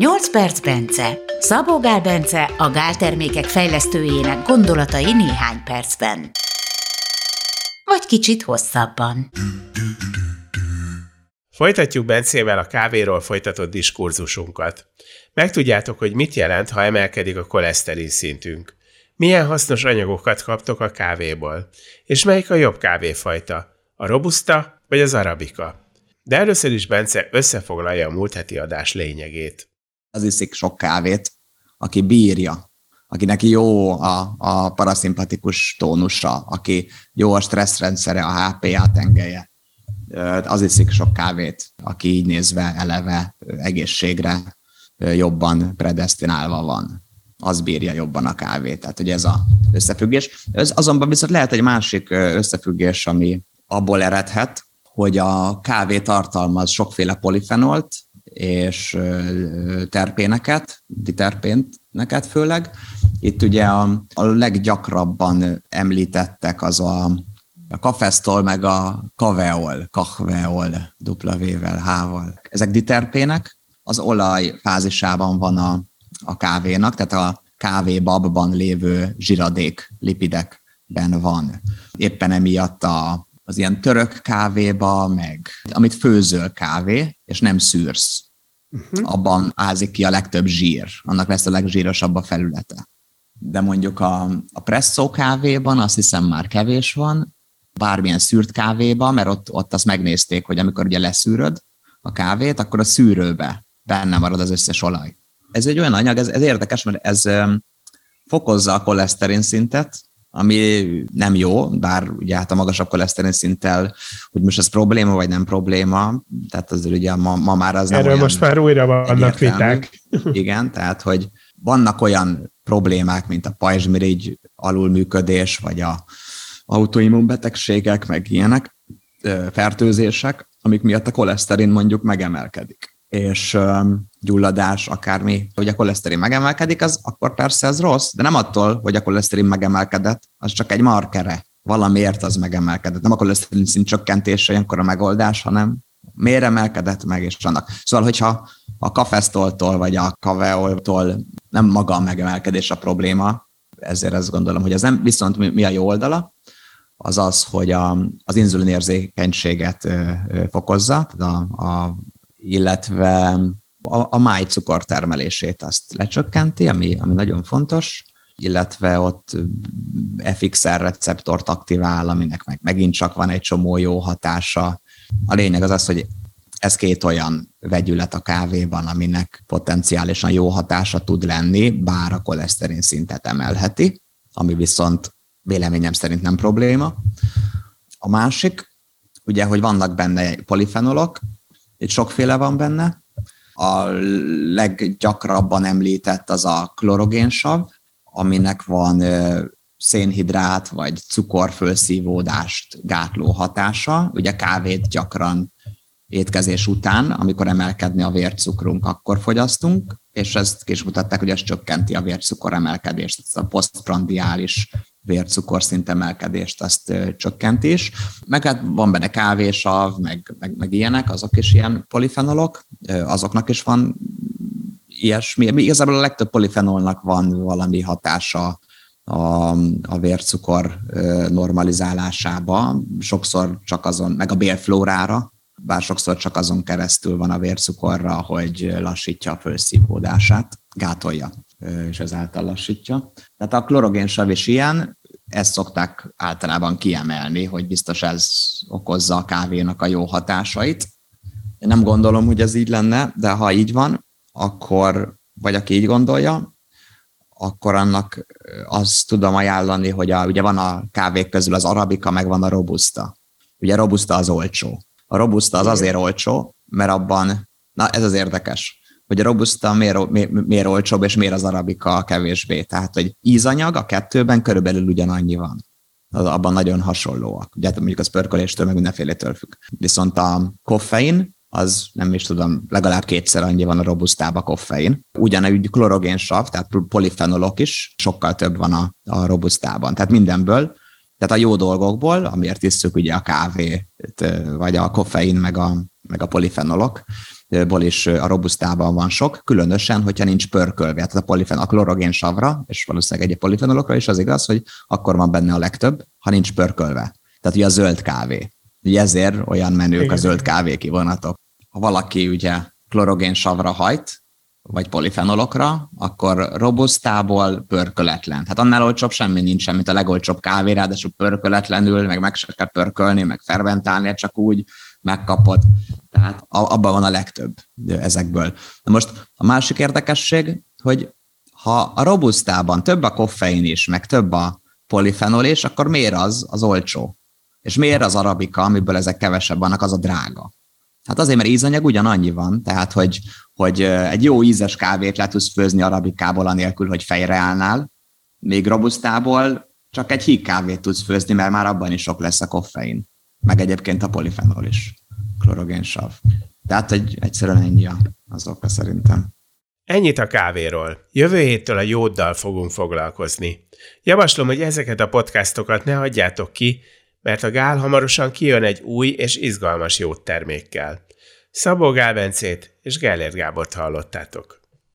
8 perc Bence. Szabó Gál Bence a gáltermékek fejlesztőjének gondolatai néhány percben. Vagy kicsit hosszabban. Folytatjuk Bencével a kávéról folytatott diskurzusunkat. Megtudjátok, hogy mit jelent, ha emelkedik a koleszterin szintünk. Milyen hasznos anyagokat kaptok a kávéból? És melyik a jobb kávéfajta? A robusta vagy az arabika? De először is Bence összefoglalja a múlt heti adás lényegét. Az iszik sok kávét, aki bírja, akinek jó a, a paraszimpatikus tónusa, aki jó a stresszrendszere, a HPA tengelye, az iszik sok kávét, aki így nézve eleve egészségre jobban predestinálva van. Az bírja jobban a kávét. Tehát, hogy ez a összefüggés. Ez azonban viszont lehet egy másik összefüggés, ami abból eredhet, hogy a kávé tartalmaz sokféle polifenolt és terpéneket, diterpéneket főleg. Itt ugye a, a leggyakrabban említettek az a, a kafesztol, meg a kaveol, kahveol, V-vel, H-val. Ezek diterpének, az olaj fázisában van a, a kávénak, tehát a kávébabban lévő zsiradék lipidekben van. Éppen emiatt a, az ilyen török kávéba, meg amit főzöl kávé, és nem szűrsz. Uh-huh. Abban ázik ki a legtöbb zsír, annak lesz a legzsírosabb a felülete. De mondjuk a, a presszó kávéban azt hiszem már kevés van, bármilyen szűrt kávéban, mert ott, ott azt megnézték, hogy amikor ugye leszűröd a kávét, akkor a szűrőbe benne marad az összes olaj. Ez egy olyan anyag, ez, ez érdekes, mert ez fokozza a koleszterin szintet, ami nem jó, bár ugye hát a magasabb koleszterin szinttel, hogy most ez probléma vagy nem probléma, tehát az ugye ma, ma már az Erről nem most már újra vannak viták. Igen, tehát hogy vannak olyan problémák, mint a pajzsmirigy alulműködés, vagy a autoimmunbetegségek, meg ilyenek, fertőzések, amik miatt a koleszterin mondjuk megemelkedik és gyulladás, akármi, hogy a koleszterin megemelkedik, az akkor persze ez rossz, de nem attól, hogy a koleszterin megemelkedett, az csak egy markere. Valamiért az megemelkedett. Nem a koleszterin szint csökkentése ilyenkor a megoldás, hanem miért emelkedett meg, és annak. Szóval, hogyha a kafesztoltól vagy a kaveoltól nem maga a megemelkedés a probléma, ezért azt gondolom, hogy ez nem, viszont mi a jó oldala, az az, hogy a, az inzulinérzékenységet fokozza, a, a illetve a, a májcukor termelését azt lecsökkenti, ami, ami nagyon fontos, illetve ott FXR receptort aktivál, aminek meg megint csak van egy csomó jó hatása. A lényeg az az, hogy ez két olyan vegyület a kávéban, aminek potenciálisan jó hatása tud lenni, bár a koleszterin szintet emelheti, ami viszont véleményem szerint nem probléma. A másik, ugye, hogy vannak benne polifenolok, itt sokféle van benne. A leggyakrabban említett az a klorogénsav, aminek van szénhidrát vagy cukorfölszívódást gátló hatása. Ugye kávét gyakran étkezés után, amikor emelkedni a vércukrunk, akkor fogyasztunk, és ezt is mutatták, hogy ez csökkenti a vércukor emelkedést, ez a posztprandiális vércukorszint emelkedést azt csökkent is. Meg hát van benne kávésav, meg, meg, meg ilyenek, azok is ilyen polifenolok, azoknak is van ilyesmi. Igazából a legtöbb polifenolnak van valami hatása a, a vércukor normalizálásába, sokszor csak azon, meg a bélflórára, bár sokszor csak azon keresztül van a vércukorra, hogy lassítja a felszívódását, gátolja és ezáltal lassítja. Tehát a klorogénsav is ilyen, ezt szokták általában kiemelni, hogy biztos ez okozza a kávénak a jó hatásait. Én nem gondolom, hogy ez így lenne, de ha így van, akkor, vagy aki így gondolja, akkor annak azt tudom ajánlani, hogy a, ugye van a kávék közül az arabika, meg van a robusta. Ugye robusta az olcsó. A robusta az azért olcsó, mert abban, na ez az érdekes, hogy a robusta miért, miért, miért olcsóbb, és miért az arabika kevésbé. Tehát, hogy ízanyag a kettőben körülbelül ugyanannyi van. Az, abban nagyon hasonlóak. Ugye hát mondjuk az pörköléstől, meg mindenfélétől függ. Viszont a koffein, az nem is tudom, legalább kétszer annyi van a robusztába koffein. Ugyanúgy klorogénsav, tehát polifenolok is, sokkal több van a, a robusztában. Tehát mindenből, tehát a jó dolgokból, amiért isszuk ugye a kávét, vagy a koffein, meg a, meg a polifenolok, ból is a robusztában van sok, különösen, hogyha nincs pörkölve. Tehát a polifen, a klorogén savra, és valószínűleg egy polifenolokra is az igaz, hogy akkor van benne a legtöbb, ha nincs pörkölve. Tehát ugye a zöld kávé. Ugye ezért olyan menők Igen. a zöld kávé kivonatok. Ha valaki ugye klorogén savra hajt, vagy polifenolokra, akkor robusztából pörköletlen. Hát annál olcsóbb semmi nincs, mint a legolcsóbb kávé, ráadásul pörköletlenül, meg meg se kell pörkölni, meg fermentálni, csak úgy megkapod. Tehát abban van a legtöbb ezekből. Na most a másik érdekesség, hogy ha a robusztában több a koffein is, meg több a polifenol is, akkor miért az az olcsó? És miért az arabika, amiből ezek kevesebb vannak, az a drága? Hát azért, mert ízanyag ugyanannyi van, tehát hogy, hogy egy jó ízes kávét le tudsz főzni arabikából anélkül, hogy fejre állnál, még robusztából csak egy híg kávét tudsz főzni, mert már abban is sok lesz a koffein. Meg egyébként a polifenol is, klorogénsav. Tehát egy, egyszerűen ennyi az oka szerintem. Ennyit a kávéról. Jövő héttől a jóddal fogunk foglalkozni. Javaslom, hogy ezeket a podcastokat ne hagyjátok ki, mert a Gál hamarosan kijön egy új és izgalmas jót termékkel. Szabó Gál és Gellért Gábort hallottátok.